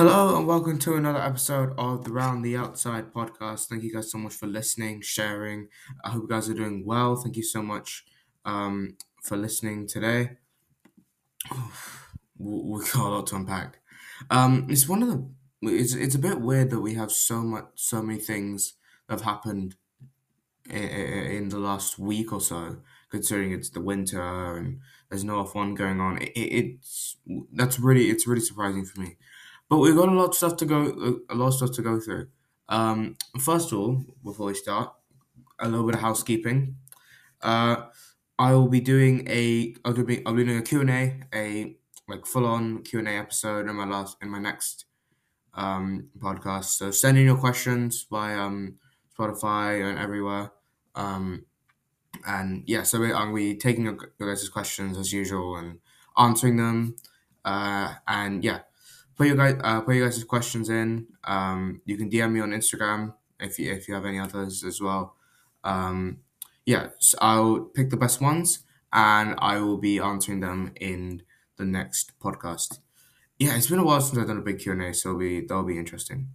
Hello and welcome to another episode of the Round the Outside podcast. Thank you guys so much for listening, sharing. I hope you guys are doing well. Thank you so much um, for listening today. we we got a lot to unpack. Um, it's one of the. It's it's a bit weird that we have so much, so many things that have happened i- i- in the last week or so, considering it's the winter and there's no F1 going on. It, it's that's really it's really surprising for me. But we've got a lot of stuff to go a lot of stuff to go through. Um, first of all, before we start, a little bit of housekeeping. Uh, I will be doing a I'll be I'll be doing a Q and A, a like full on Q and A episode in my last in my next um podcast. So send in your questions by um Spotify and everywhere. Um, and yeah, so we, I'll be taking your, your guys' questions as usual and answering them. Uh, and yeah, put your guys uh, put your guys' questions in. Um, you can DM me on Instagram if you if you have any others as well. Um, yeah, so I'll pick the best ones and I will be answering them in the next podcast. Yeah, it's been a while since I've done a big Q and A, so we that'll be interesting.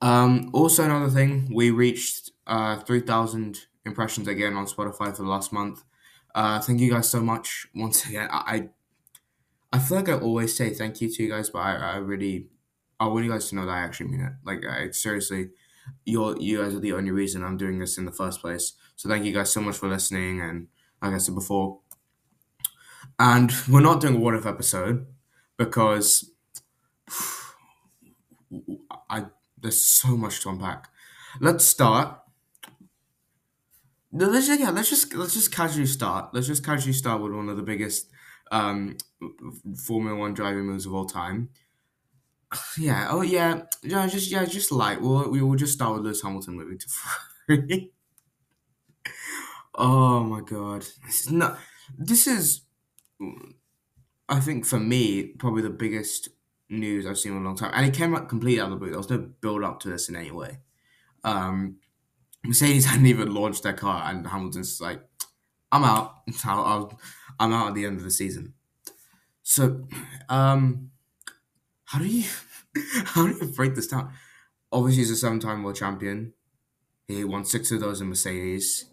Um, also another thing, we reached uh three thousand impressions again on Spotify for the last month. Uh, thank you guys so much once again. I I feel like I always say thank you to you guys, but I, I really I want you guys to know that I actually mean it. Like I seriously, you're you guys are the only reason I'm doing this in the first place. So thank you guys so much for listening. And like I said before, and we're not doing a what if episode because I there's so much to unpack. Let's start. Let's yeah, let's just let's just casually start. Let's just casually start with one of the biggest um, Formula One driving moves of all time. Yeah. Oh yeah. Yeah. Just yeah. Just light. We'll we will just start with Lewis Hamilton moving to Ferrari. oh my god. This is not. This is. I think for me probably the biggest news I've seen in a long time, and it came out completely out of the blue. There was no build up to this in any way. Um, Mercedes hadn't even launched their car, and Hamilton's like, "I'm out. I'm out at the end of the season." So, um, how do you how do you break this down? Obviously, he's a seven-time world champion. He won six of those in Mercedes,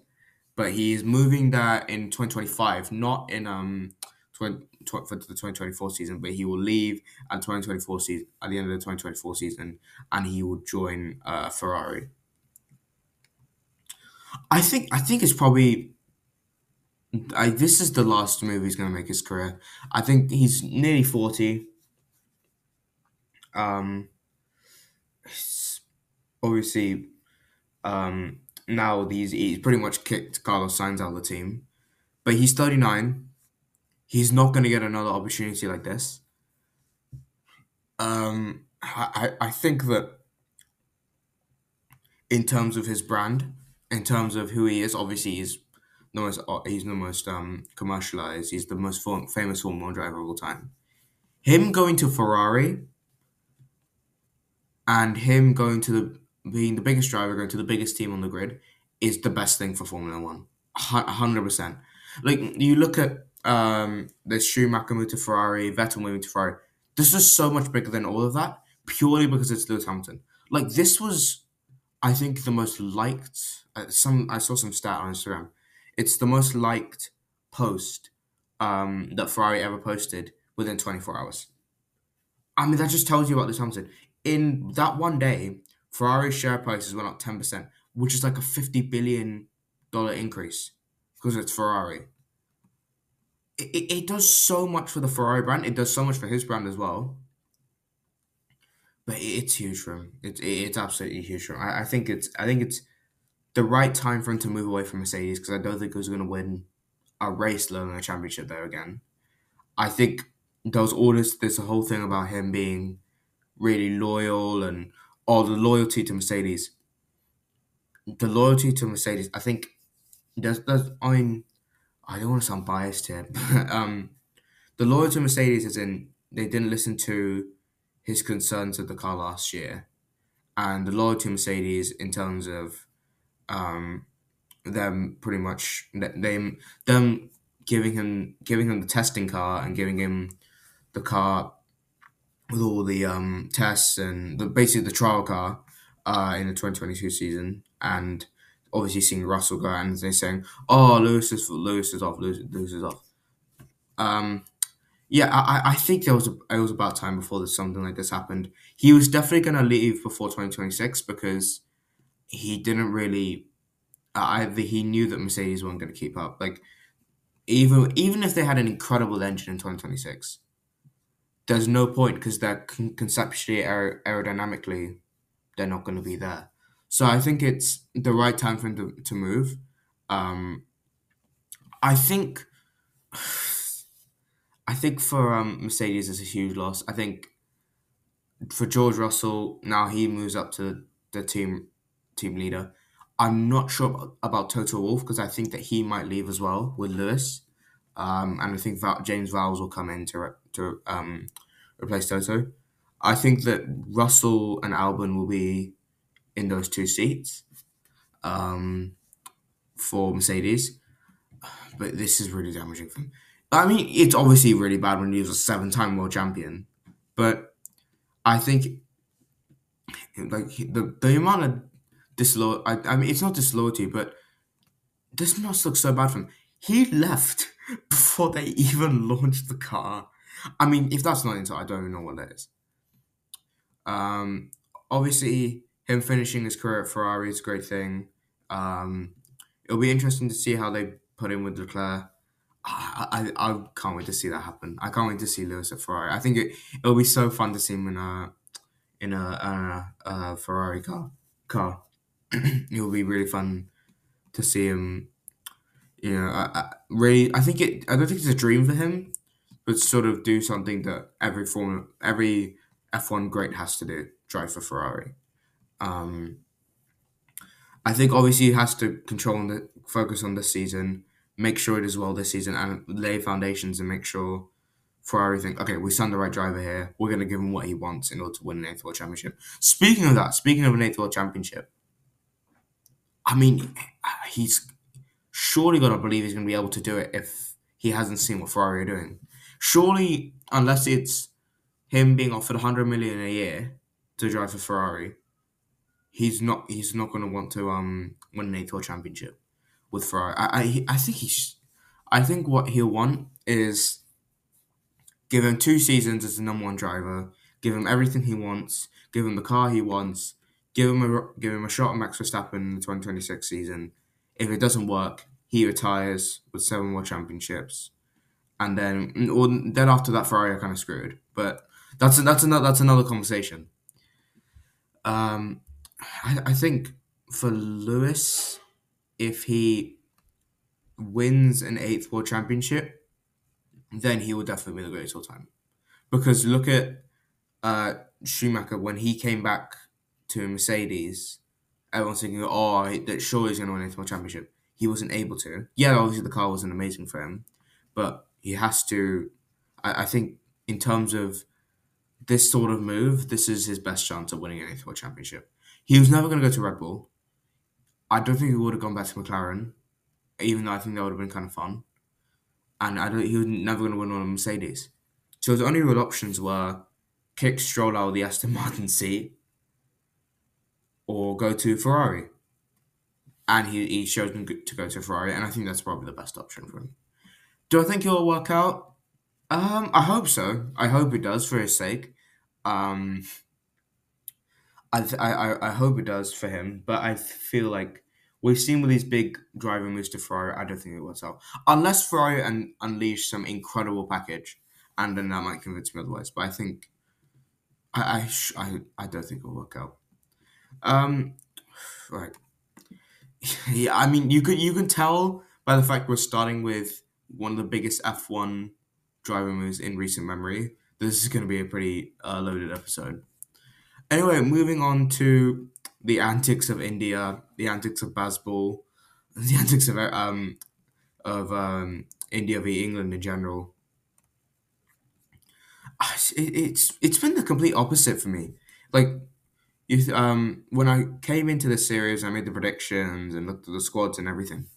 but he's moving that in 2025, not in um 20, for the 2024 season, but he will leave at 2024 season at the end of the 2024 season, and he will join uh, Ferrari. I think I think it's probably I, this is the last move he's going to make his career. I think he's nearly 40. Um, obviously, um, now these he's pretty much kicked Carlos Sainz out of the team, but he's 39. He's not going to get another opportunity like this. Um, I I think that in terms of his brand, in terms of who he is, obviously he's the most uh, he's the most um commercialized. He's the most form, famous Formula One driver of all time. Him going to Ferrari and him going to the being the biggest driver, going to the biggest team on the grid, is the best thing for Formula One. Hundred percent. Like you look at um the Schumacher moved to Ferrari, Vettel moving to Ferrari. This is so much bigger than all of that, purely because it's Lewis Hamilton. Like this was, I think, the most liked. Uh, some I saw some stat on Instagram. It's the most liked post um that Ferrari ever posted within twenty four hours. I mean, that just tells you about Lewis Hamilton. In that one day, Ferrari's share prices went up 10%, which is like a $50 billion increase because it's Ferrari. It, it, it does so much for the Ferrari brand. It does so much for his brand as well. But it, it's huge for him. It, it, it's absolutely huge for him. I, I think it's I think it's the right time for him to move away from Mercedes because I don't think he's going to win a race, let alone a championship there again. I think there was all this there's a whole thing about him being really loyal and all the loyalty to Mercedes. The loyalty to Mercedes, I think there's there's I mean I don't want to sound biased here, but um the loyalty to Mercedes is in they didn't listen to his concerns of the car last year. And the loyalty to Mercedes in terms of um them pretty much th- them them giving him giving him the testing car and giving him the car with all the um, tests and the basically the trial car uh, in the 2022 season, and obviously seeing Russell go and they're saying, "Oh, Lewis is Lewis is off, Lewis, Lewis is off." Um, yeah, I, I think there was a, it was about time before this, something like this happened. He was definitely going to leave before 2026 because he didn't really either he knew that Mercedes weren't going to keep up. Like even even if they had an incredible engine in 2026, there's no point because they're con- conceptually aer- aerodynamically they're not going to be there. So I think it's the right time for him to, to move. Um, I think I think for um, Mercedes is a huge loss. I think for George Russell now he moves up to the team team leader. I'm not sure about Toto Wolff because I think that he might leave as well with Lewis, um, and I think Val- James Vowles will come in to re- to um, replace Toto. I think that Russell and Albon will be in those two seats um, for Mercedes, but this is really damaging for him. I mean, it's obviously really bad when he was a seven-time world champion, but I think like the the amount of disloyal. I, I mean, it's not disloyalty, but this must look so bad for him. He left before they even launched the car. I mean, if that's not insult, I don't know what that is. Um, obviously, him finishing his career at Ferrari is a great thing. Um, it'll be interesting to see how they put in with Leclerc. I, I, I can't wait to see that happen. I can't wait to see Lewis at Ferrari. I think it, it'll be so fun to see him in a in a, a, a Ferrari car. Car. it'll be really fun to see him. You know, I, I, really, I think it. I don't think it's a dream for him, but sort of do something that every form, every F one great has to do: drive for Ferrari. Um, I think obviously he has to control the focus on this season, make sure it is well this season, and lay foundations and make sure Ferrari think, okay, we signed the right driver here. We're going to give him what he wants in order to win an eighth world championship. Speaking of that, speaking of an eighth world championship, I mean, he's surely got to believe he's going to be able to do it if he hasn't seen what Ferrari are doing. Surely, unless it's him being offered 100 million a year to drive for Ferrari, he's not he's not going to want to um win an eighth world championship with Ferrari. I, I I think he's I think what he'll want is give him two seasons as the number one driver, give him everything he wants, give him the car he wants, give him a give him a shot at Max Verstappen in the 2026 season. If it doesn't work, he retires with seven more championships, and then or then after that Ferrari are kind of screwed. But that's that's another that's another conversation. Um, I, I think for Lewis, if he wins an eighth world championship, then he will definitely be the greatest all time. Because look at uh, Schumacher when he came back to Mercedes, everyone's thinking, oh, that sure he's going to win world championship. He wasn't able to. Yeah, obviously the car wasn't amazing for him, but he has to. I, I think in terms of this sort of move, this is his best chance of winning an eighth world championship. He was never going to go to Red Bull. I don't think he would have gone back to McLaren, even though I think that would have been kind of fun. And I don't, he was never going to win on a Mercedes. So his only real options were kick Stroll out of the Aston Martin seat or go to Ferrari. And he, he chosen to go to Ferrari, and I think that's probably the best option for him. Do I think it'll work out? Um, I hope so. I hope it does for his sake. Um, I, th- I, I hope it does for him, but I feel like we've seen with these big driver moves to Ferrari, I don't think it works out. Unless Ferrari un- unleash some incredible package, and then that might convince me otherwise. But I think I I, sh- I, I don't think it'll work out. Um, right. yeah, I mean, you can you can tell by the fact we're starting with one of the biggest F one driver moves in recent memory. This is going to be a pretty uh, loaded episode. Anyway, moving on to the antics of India, the antics of Bazball, the antics of um of um India v England in general. It, it's it's been the complete opposite for me. Like you, um, when I came into the series, I made the predictions and looked at the squads and everything.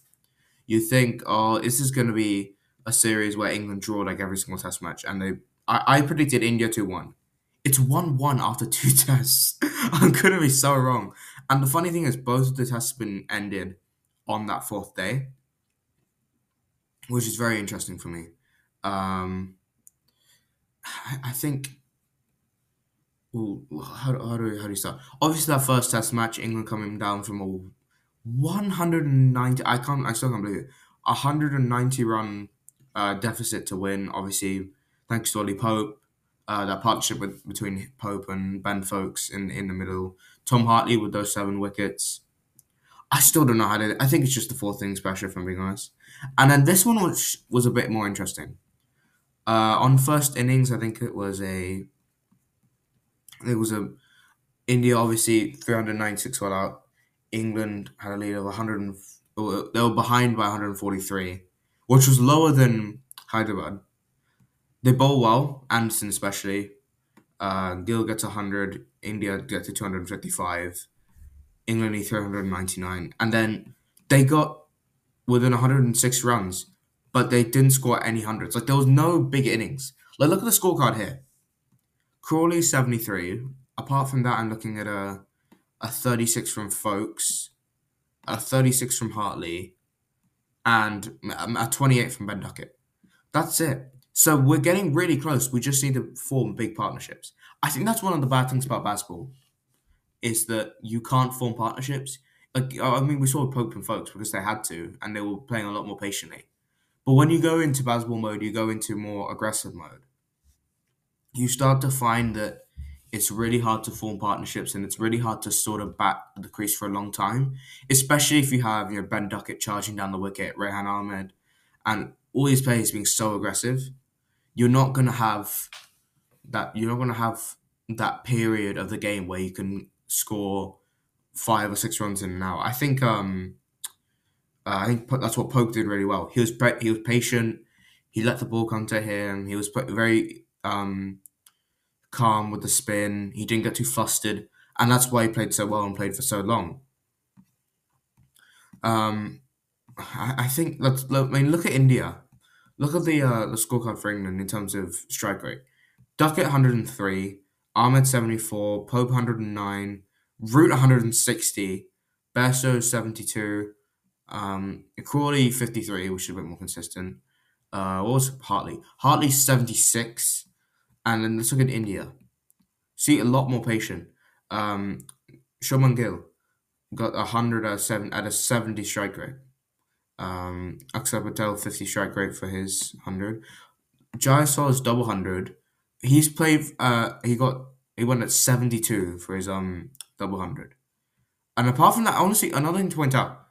You think, oh, this is going to be a series where England draw like every single test match, and they, I, I predicted India two one. It's 1 1 after two tests. I'm going to be so wrong. And the funny thing is, both of the tests have been ended on that fourth day, which is very interesting for me. Um, I, I think. Ooh, how, do- how, do, how do you start? Obviously, that first test match, England coming down from a 190. I can't. I still can't believe it. 190 run uh, deficit to win. Obviously, thanks to Ollie Pope. Uh, that partnership with, between Pope and Ben Foakes in in the middle. Tom Hartley with those seven wickets. I still don't know how to. I think it's just the four things pressure, if I'm being honest. And then this one was was a bit more interesting. Uh, on first innings, I think it was a. It was a India obviously 396 all out. England had a lead of 100. And, oh, they were behind by 143, which was lower than Hyderabad. They bowl well, Anderson especially. Uh, Gill gets 100, India gets to 255, England need 399. And then they got within 106 runs, but they didn't score any hundreds. Like there was no big innings. Like look at the scorecard here. Crawley 73. Apart from that, I'm looking at a a 36 from Foakes, a 36 from Hartley, and a 28 from Ben Duckett. That's it. So we're getting really close. We just need to form big partnerships. I think that's one of the bad things about Bazball is that you can't form partnerships. Like I mean, we saw Pope and Foakes because they had to, and they were playing a lot more patiently. But when you go into Bazball mode, you go into more aggressive mode. You start to find that it's really hard to form partnerships and it's really hard to sort of bat the crease for a long time, especially if you have you know Ben Duckett charging down the wicket, Rehan Ahmed, and all these players being so aggressive. You're not gonna have that. You're not gonna have that period of the game where you can score five or six runs in and out. I think um, uh, I think that's what Pope did really well. He was he was patient. He let the ball come to him. He was very um, calm with the spin. He didn't get too flustered, and that's why he played so well and played for so long. Um, I, I think let's look, I mean look at India. Look at the uh, the scorecard for England in terms of strike rate. Duckett 103, Ahmed 74, Pope 109, Root 160, Bairstow 72, um, Crawley 53, which is a bit more consistent. Uh, what was Hartley? Hartley 76, and then let's look at India. See, a lot more patient. Um, Shubman Gill got a hundred at a seven at a seventy strike rate. Um, Axar Patel fifty strike rate for his hundred. Jaiswal's double hundred. He's played. Uh, he got he went at seventy two for his um double hundred. And apart from that, honestly, another thing to point out: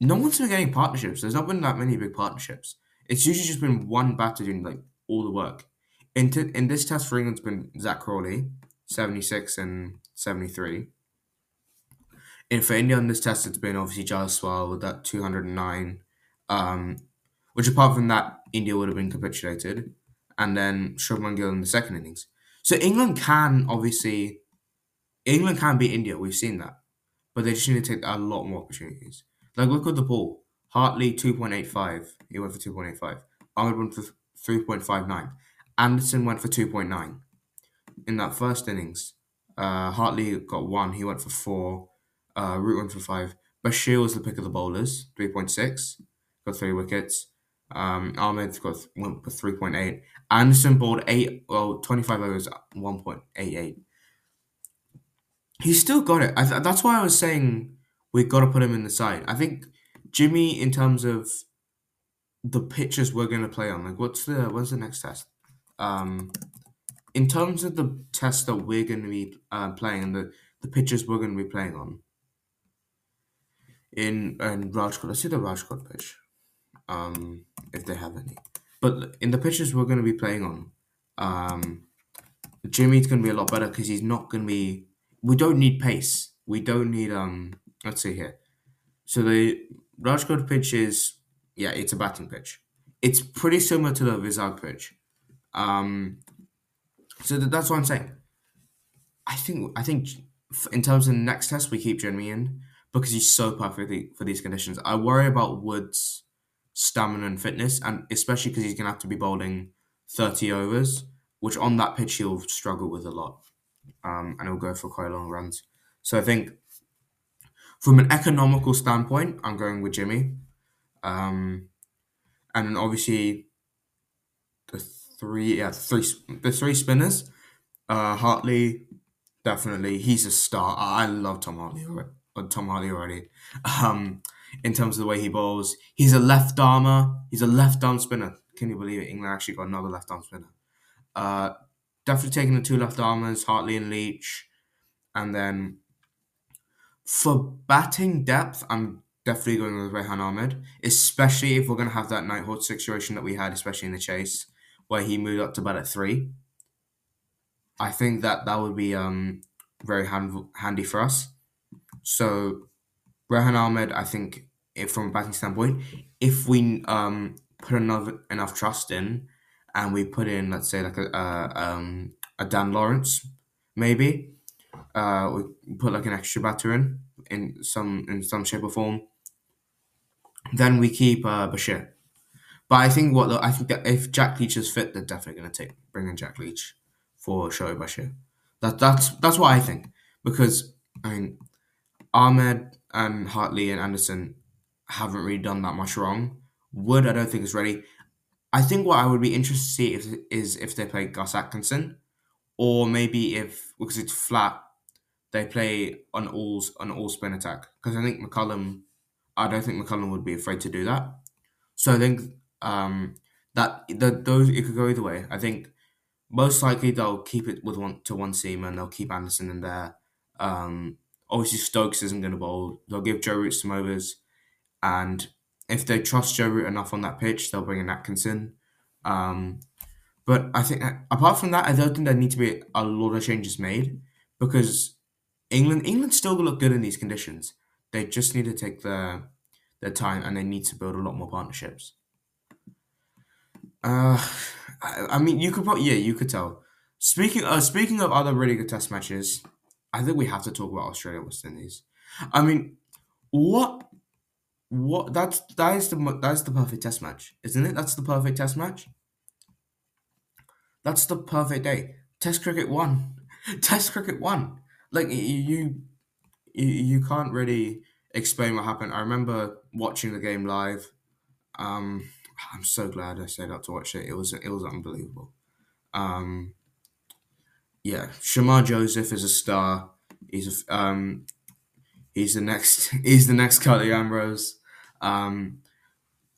no one's been getting partnerships. There's not been that many big partnerships. It's usually just been one batter doing like all the work. In, t- in this test for England, it's been Zak Crawley, 76 and 73. And for India on this test, it's been obviously Jaiswal with that 209, um, which apart from that, India would have been capitulated. And then Shubman Gill in the second innings. So England can obviously, England can beat India. We've seen that. But they just need to take a lot more opportunities. Like, look at the ball. Hartley, 2.85. He went for 2.85. Ahmed went for 3.59. Anderson went for 2.9 in that first innings. Uh, Hartley got one. He went for four. Uh, Root went for five. Bashir was the pick of the bowlers, 3.6. Got three wickets. Um, Ahmed got went for 3.8. Anderson bowled eight, well, 25 overs, 1.88. He's still got it. Th- that's why I was saying we've got to put him in the side. I think Jimmy, in terms of the pitches we're going to play on, like what's the what's the next test? Um, in terms of the test that we're going to be uh, playing and the, the pitches we're going to be playing on in in Rajkot, let's see the Rajkot pitch, um, if they have any. But in the pitches we're going to be playing on, um, Jimmy's going to be a lot better because he's not going to be. We don't need pace. We don't need um. Let's see here. So the Rajkot pitch is yeah, it's a batting pitch. It's pretty similar to the Vizag pitch. Um, so that's what I'm saying. I think I think in terms of the next test, we keep Jimmy in because he's so perfect for these conditions. I worry about Wood's stamina and fitness, and especially because he's gonna have to be bowling thirty overs, which on that pitch he'll struggle with a lot. um, and he'll go for quite long runs. So I think from an economical standpoint, I'm going with Jimmy. Um, and then obviously the three, yeah, three, the three spinners. Uh, Hartley, definitely, he's a star. I love Tom Hartley already. uh, Tom Hartley already. Um, in terms of the way he bowls, he's a left armer. He's a left arm spinner. Can you believe it? England actually got another left arm spinner. Uh, definitely taking the two left armers, Hartley and Leach, and then for batting depth, I'm definitely going with Rehan Ahmed, especially if we're going to have that night horse situation that we had, especially in the chase, where he moved up to bat at three. I think that that would be um, very hand, handy for us. So, Rehan Ahmed, I think, if from a batting standpoint, if we um, put enough enough trust in, and we put in, let's say, like a um, a Dan Lawrence, maybe, uh, we put like an extra batter in in some in some shape or form. Then we keep uh, Bashir. But I think what I think that if Jack Leach is fit, they're definitely going to take bring in Jack Leach for Shoaib Bashir. That that's that's what I think because I mean Ahmed and Hartley and Anderson haven't really done that much wrong. Wood I don't think is ready. I think what I would be interested to see if, is if they play Gus Atkinson or maybe if because it's flat they play an all an all spin attack because I think McCullum I don't think McCullum would be afraid to do that. So I think um, that the, those it could go either way. I think most likely they'll keep it with one to one seam and they'll keep Anderson in there. Um, obviously Stokes isn't going to bowl. They'll give Joe Root some overs, and if they trust Joe Root enough on that pitch, they'll bring in Atkinson. Um, but I think apart from that, I don't think there need to be a lot of changes made because England England still look good in these conditions. They just need to take their their time and they need to build a lot more partnerships. Uh, I, I mean, you could probably yeah, you could tell. Speaking uh, speaking of other really good test matches, I think we have to talk about Australia West Indies. I mean, what what that's that is the that is the perfect test match, isn't it? That's the perfect test match. That's the perfect day. Test cricket won. Test cricket won. Like you you you can't really explain what happened. I remember watching the game live. Um, I'm so glad I stayed up to watch it. It was it was unbelievable. Um, yeah, Shamar Joseph is a star. He's a, um, he's the next he's the next Curtly Ambrose. Um,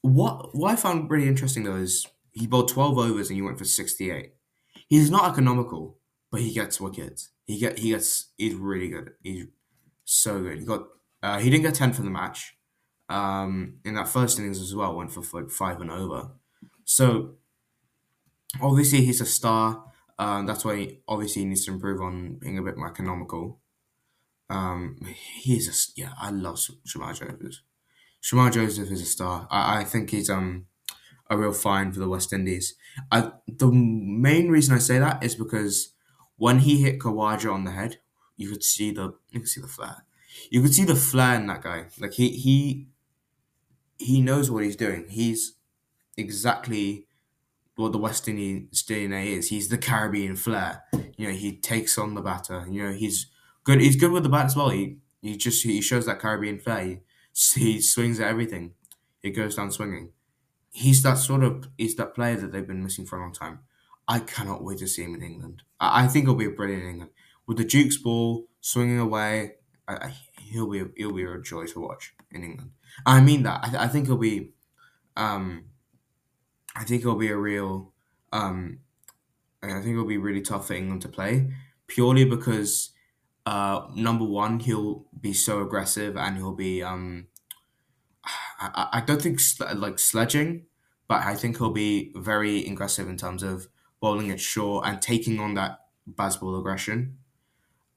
what what I found really interesting though is he bowled 12 overs and he went for 68. He's not economical, but he gets wickets. He get he gets he's really good. He's so good. He got uh, he didn't get 10 for the match. Um, in that first innings as well, went for like five and over. So obviously he's a star. Um, that's why he, obviously he needs to improve on being a bit more economical. Um, he's a yeah. I love Shamar Joseph. Shamar Joseph is a star. I, I think he's um a real find for the West Indies. I, the main reason I say that is because when he hit Khawaja on the head, you could see the you could see the flare. You could see the flare in that guy. Like he he he knows what he's doing. He's exactly what the West Indies DNA is. He's the Caribbean flair. You know, he takes on the batter. You know, he's good. He's good with the bat as well. He he just he shows that Caribbean flair. He, he swings at everything. He goes down swinging. He's that sort of he's that player that they've been missing for a long time. I cannot wait to see him in England. I, I think he'll be brilliant in England with the Duke's ball swinging away. I, I, he'll be he'll be a joy to watch in England. I mean that. I, I think he'll be. Um, I think he'll be a real. Um, I think it'll be really tough for England to play purely because uh, number one he'll be so aggressive and he'll be um, I, I don't think sl- like sledging, but I think he'll be very aggressive in terms of bowling it short and taking on that Bazball aggression.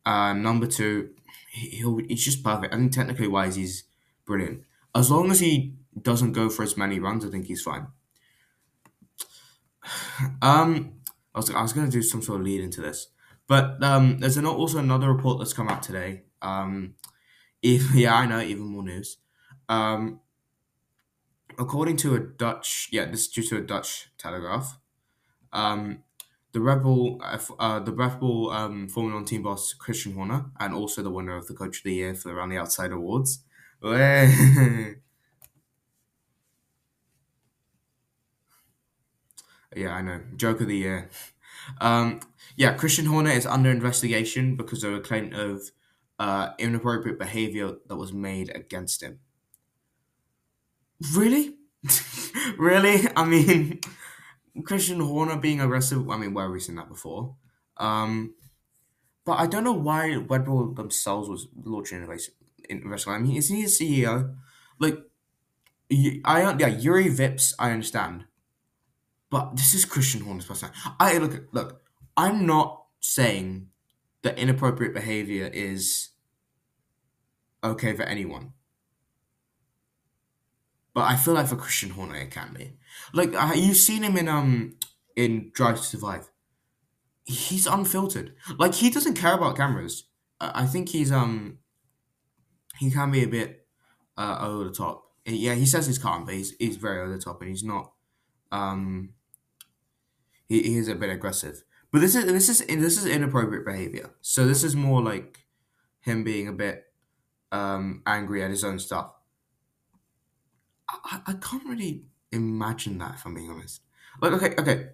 Uh, number two, he- he'll he's just perfect. I think technically wise he's brilliant. As long as he doesn't go for as many runs, I think he's fine. Um, I was I was gonna do some sort of lead into this, but um, there's an, also another report that's come out today. Um, if yeah, I know even more news. Um, according to a Dutch, yeah, this is due to a Dutch Telegraph. Um, the Red Bull, uh, uh, the Red Bull um, Formula One team boss Christian Horner, and also the winner of the Coach of the Year for the Around the Outside Awards. yeah, I know. Joke of the Year. Um, yeah, Christian Horner is under investigation because of a claim of uh, inappropriate behavior that was made against him. Really? really? I mean, Christian Horner being aggressive. I mean, where have we seen that before? Um, but I don't know why Red Bull themselves was launching innovation. Investigation. I mean, isn't he a CEO? Like, I yeah, Juri Vips. I understand, but this is Christian Horner's person. I look look. I'm not saying that inappropriate behavior is okay for anyone. But I feel like for Christian Horner it can be. Like you've seen him in um in Drive to Survive. He's unfiltered. Like he doesn't care about cameras. I think he's um he can be a bit uh, over the top. Yeah, he says he's calm, but he's, he's very over the top, and he's not. Um, he, he is a bit aggressive. But this is this is this is inappropriate behavior. So this is more like him being a bit um, angry at his own stuff. I, I can't really imagine that if I'm being honest. Like okay, okay.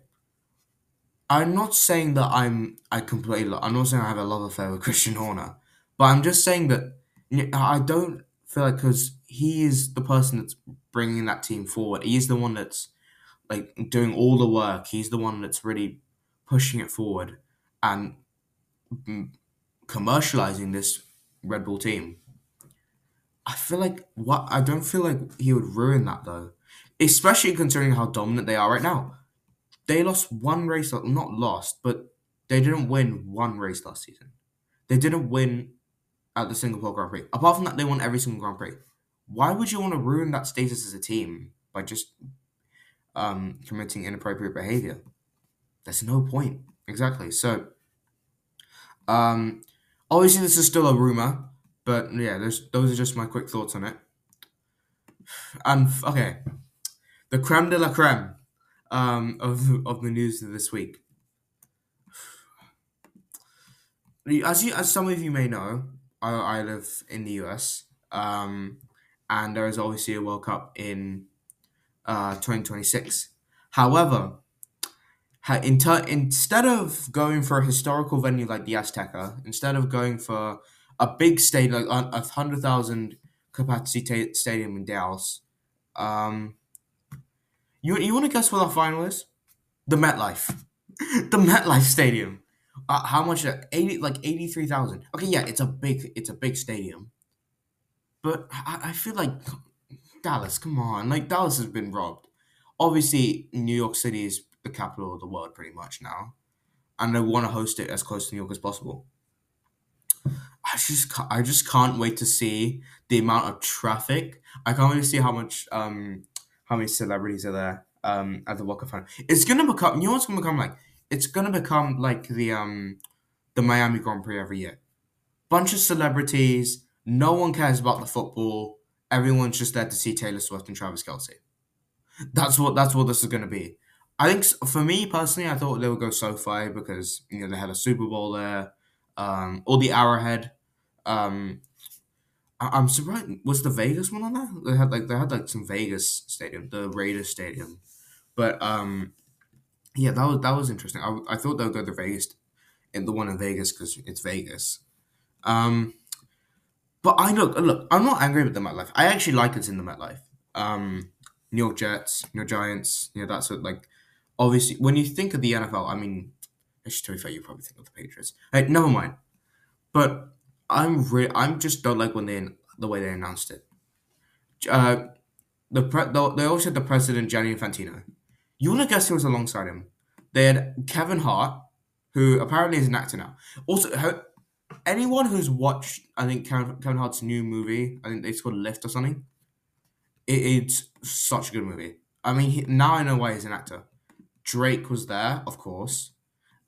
I'm not saying that I'm I completely. I'm not saying I have a love affair with Christian Horner, but I'm just saying that I don't feel like because he is the person that's bringing that team forward. He's the one that's like doing all the work. He's the one that's really pushing it forward and mm, commercializing this Red Bull team. I feel like what I don't feel like he would ruin that though, especially considering how dominant they are right now. They lost one race, not lost, but they didn't win one race last season. They didn't win at the Singapore Grand Prix. Apart from that, they won every single Grand Prix. Why would you want to ruin that status as a team by just um, committing inappropriate behavior? There's no point. Exactly. So, um, obviously, this is still a rumor, but yeah, those are just my quick thoughts on it. And okay, the creme de la creme um, of of the news this week. As you, as some of you may know, I, I live in the US, um, and there is obviously a World Cup in uh, 2026. However, in ter- instead of going for a historical venue like the Azteca, instead of going for a big stadium, like a hundred thousand capacity t- stadium in Dallas, um, you you want to guess what our final is? The MetLife, the MetLife Stadium. Uh, how much? Eighty, like eighty three thousand. Okay, yeah, it's a big, it's a big stadium, but I, I feel like Dallas. Come on, like Dallas has been robbed. Obviously, New York City is the capital of the world pretty much now, and they want to host it as close to New York as possible. I just I just can't wait to see the amount of traffic. I can't wait to see how much um how many celebrities are there um at the World Cup final. It's gonna become you know what's gonna become like it's gonna become like the um the Miami Grand Prix every year. Bunch of celebrities. No one cares about the football. Everyone's just there to see Taylor Swift and Travis Kelce. That's what that's what this is gonna be. I think for me personally, I thought they would go so far because you know they had a Super Bowl there, um, or the Arrowhead. Um, I- am surprised. Was the Vegas one on there? They had like they had like some Vegas stadium, the Raiders stadium, but um, yeah, that was that was interesting. I, I thought they would go to Vegas, in the one in Vegas because it's Vegas. Um, but I look look. I'm not angry with the MetLife. I actually like it's in the MetLife. Um, New York Jets, New York Giants. You know that's like obviously, when you think of the NFL, I mean, actually, to be fair, you probably think of the Patriots. Hey, never mind. But I'm re- I'm just don't like when they the way they announced it. Uh, the pre- they also had the president Gianni Infantino. You want to guess who was alongside him? They had Kevin Hart, who apparently is an actor now. Also, how, anyone who's watched, I think Kevin, Kevin Hart's new movie, I think it's called Lift or something. It, it's such a good movie. I mean, he, now I know why he's an actor. Drake was there, of course,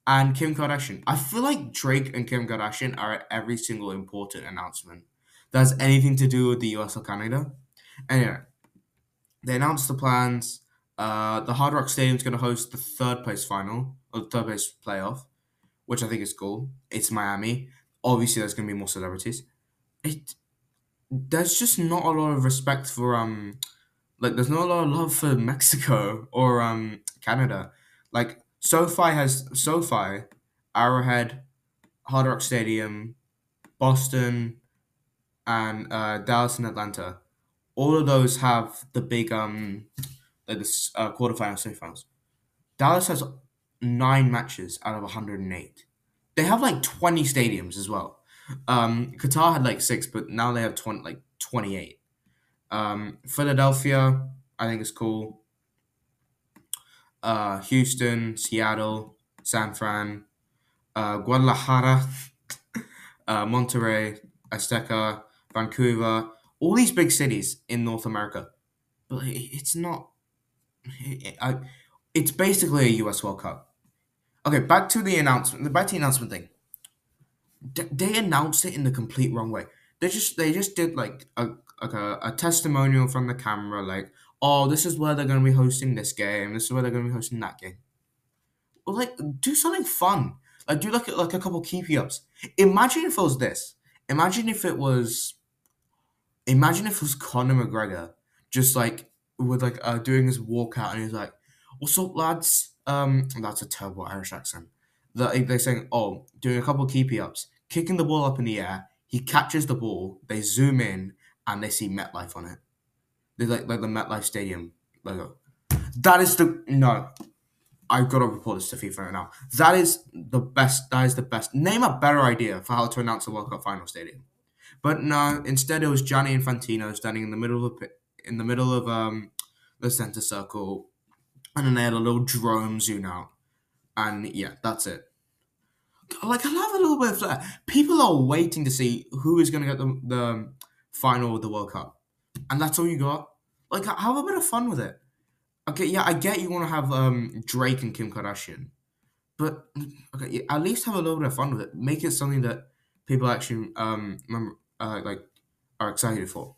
and Kim Kardashian. I feel like Drake and Kim Kardashian are at every single important announcement that has anything to do with the US or Canada. Anyway, they announced the plans. Uh, the Hard Rock Stadium is going to host the third place final, or the third place playoff, which I think is cool. It's Miami. Obviously, there's going to be more celebrities. It there's just not a lot of respect for um, like there's not a lot of love for Mexico or um Canada. Like SoFi has SoFi, Arrowhead, Hard Rock Stadium, Boston, and uh, Dallas and Atlanta. All of those have the big um, like the uh, quarterfinals, semifinals. Dallas has nine matches out of 108. They have like 20 stadiums as well. Um, Qatar had like six, but now they have 20, like 28. Um, Philadelphia, I think is cool. Uh, Houston, Seattle, San Fran, uh, Guadalajara, uh, Monterrey, Azteca, Vancouver, all these big cities in North America. But it's not. It's basically a US World Cup. Okay, back to the announcement. Back to the announcement thing. D- they announced it in the complete wrong way. They just they just did like a like a, a testimonial from the camera, like, oh, this is where they're gonna be hosting this game. This is where they're gonna be hosting that game. Well, like, do something fun. Like, do like like a couple keepy ups. Imagine if it was this. Imagine if it was. Imagine if it was Conor McGregor, just like with like uh, doing his walkout, and he's like, "What's up, lads?" Um, that's a terrible Irish accent. That they're saying, "Oh, doing a couple keepy ups, kicking the ball up in the air." He catches the ball. They zoom in, and they see MetLife on it. They like like the MetLife Stadium logo. That is the no. I've got to report this to FIFA right now. That is the best. That is the best. Name a better idea for how to announce a World Cup final stadium. But no, instead it was Gianni Infantino standing in the middle of the in the middle of um the center circle, and then they had a little drone zoom out, and yeah, that's it. Like I love a little bit of flair. People are waiting to see who is going to get the the final of the World Cup, and that's all you got. Like have a bit of fun with it. Okay, yeah, I get you want to have um Drake and Kim Kardashian, but okay, at least have a little bit of fun with it. Make it something that people actually um remember, uh, like are excited for.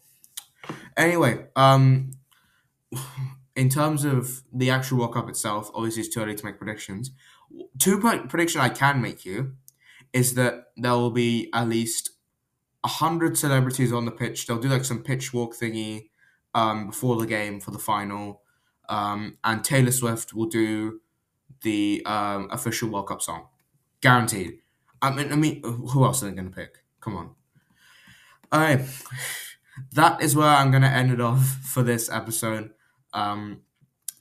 Anyway, um, in terms of the actual World Cup itself, obviously it's too early to make predictions. Two point prediction I can make you is that there will be at least hundred celebrities on the pitch. They'll do like some pitch walk thingy um, before the game for the final, um, and Taylor Swift will do the um, official World Cup song, guaranteed. I mean, I mean, who else are they going to pick? Come on. All right, that is where I'm going to end it off for this episode. Um,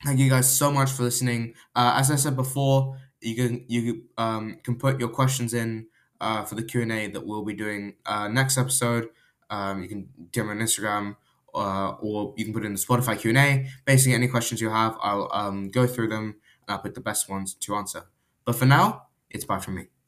thank you guys so much for listening. Uh, as I said before, you can you um, can put your questions in uh, for the Q and A that we'll be doing uh, next episode. Um, you can DM on Instagram, uh, or you can put in the Spotify Q and A. Basically, any questions you have, I'll um, go through them and I'll pick the best ones to answer. But for now, it's bye from me.